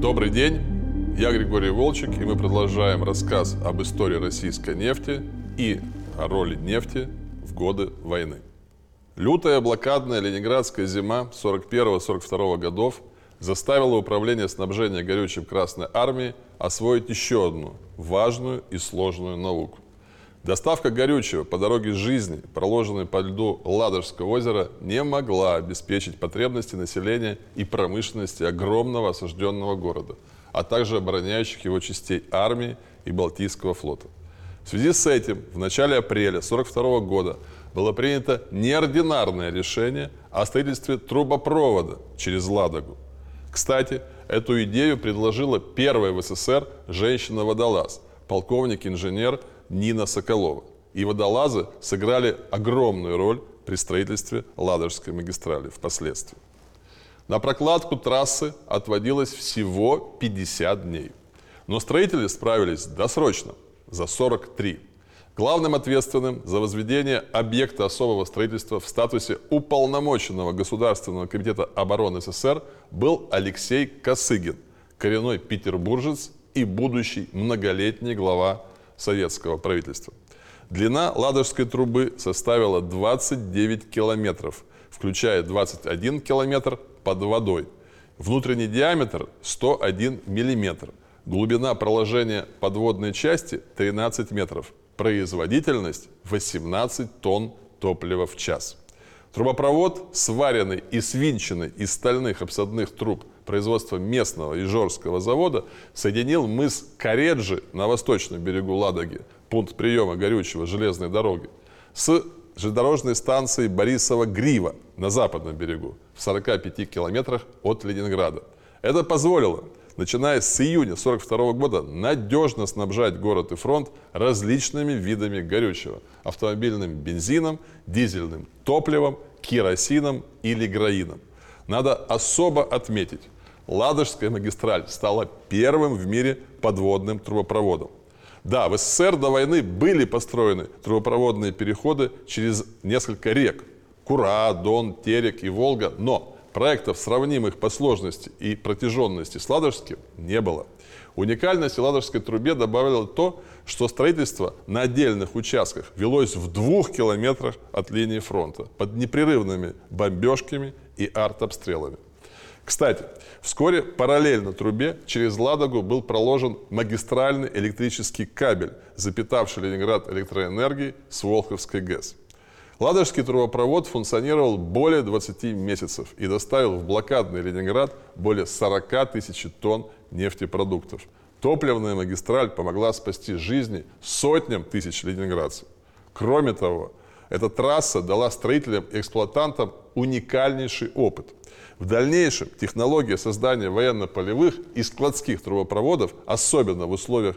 Добрый день, я Григорий Волчек, и мы продолжаем рассказ об истории российской нефти и о роли нефти в годы войны. Лютая блокадная ленинградская зима 41-42 годов заставила управление снабжения горючим Красной Армии освоить еще одну важную и сложную науку. Доставка горючего по дороге жизни, проложенной по льду Ладожского озера, не могла обеспечить потребности населения и промышленности огромного осажденного города, а также обороняющих его частей армии и Балтийского флота. В связи с этим в начале апреля 1942 года было принято неординарное решение о строительстве трубопровода через Ладогу. Кстати, эту идею предложила первая в СССР женщина-водолаз, полковник-инженер Нина Соколова. И водолазы сыграли огромную роль при строительстве Ладожской магистрали впоследствии. На прокладку трассы отводилось всего 50 дней. Но строители справились досрочно, за 43. Главным ответственным за возведение объекта особого строительства в статусе уполномоченного Государственного комитета обороны СССР был Алексей Косыгин, коренной петербуржец и будущий многолетний глава советского правительства. Длина ладожской трубы составила 29 километров, включая 21 километр под водой. Внутренний диаметр 101 миллиметр. Глубина проложения подводной части 13 метров. Производительность 18 тонн топлива в час. Трубопровод, сваренный и свинченный из стальных обсадных труб производства местного Ижорского завода, соединил мыс Кареджи на восточном берегу Ладоги, пункт приема горючего железной дороги, с железнодорожной станцией Борисова-Грива на западном берегу, в 45 километрах от Ленинграда. Это позволило начиная с июня 1942 года, надежно снабжать город и фронт различными видами горючего – автомобильным бензином, дизельным топливом, керосином или граином. Надо особо отметить, Ладожская магистраль стала первым в мире подводным трубопроводом. Да, в СССР до войны были построены трубопроводные переходы через несколько рек – Кура, Дон, Терек и Волга, но проектов, сравнимых по сложности и протяженности с Ладожским, не было. Уникальности Ладожской трубе добавило то, что строительство на отдельных участках велось в двух километрах от линии фронта под непрерывными бомбежками и артобстрелами. Кстати, вскоре параллельно трубе через Ладогу был проложен магистральный электрический кабель, запитавший Ленинград электроэнергией с Волховской ГЭС. Ладожский трубопровод функционировал более 20 месяцев и доставил в блокадный Ленинград более 40 тысяч тонн нефтепродуктов. Топливная магистраль помогла спасти жизни сотням тысяч ленинградцев. Кроме того, эта трасса дала строителям и эксплуатантам уникальнейший опыт. В дальнейшем технология создания военно-полевых и складских трубопроводов, особенно в условиях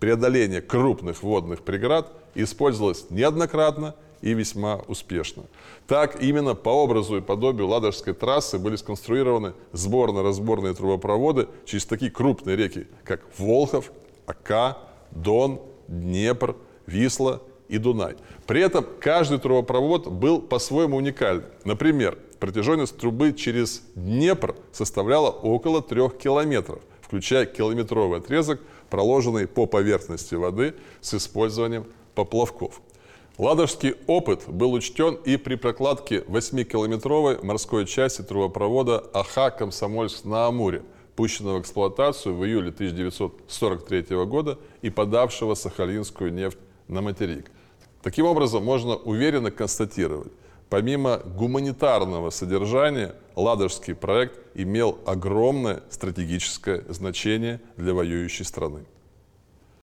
преодоления крупных водных преград, использовалась неоднократно и весьма успешно. Так, именно по образу и подобию Ладожской трассы были сконструированы сборно-разборные трубопроводы через такие крупные реки, как Волхов, Ака, Дон, Днепр, Висла и Дунай. При этом каждый трубопровод был по-своему уникальный. Например, протяженность трубы через Днепр составляла около трех километров, включая километровый отрезок, проложенный по поверхности воды с использованием поплавков. Ладожский опыт был учтен и при прокладке 8-километровой морской части трубопровода Аха-Комсомольск на Амуре, пущенного в эксплуатацию в июле 1943 года и подавшего сахалинскую нефть на материк. Таким образом, можно уверенно констатировать, помимо гуманитарного содержания, Ладожский проект имел огромное стратегическое значение для воюющей страны.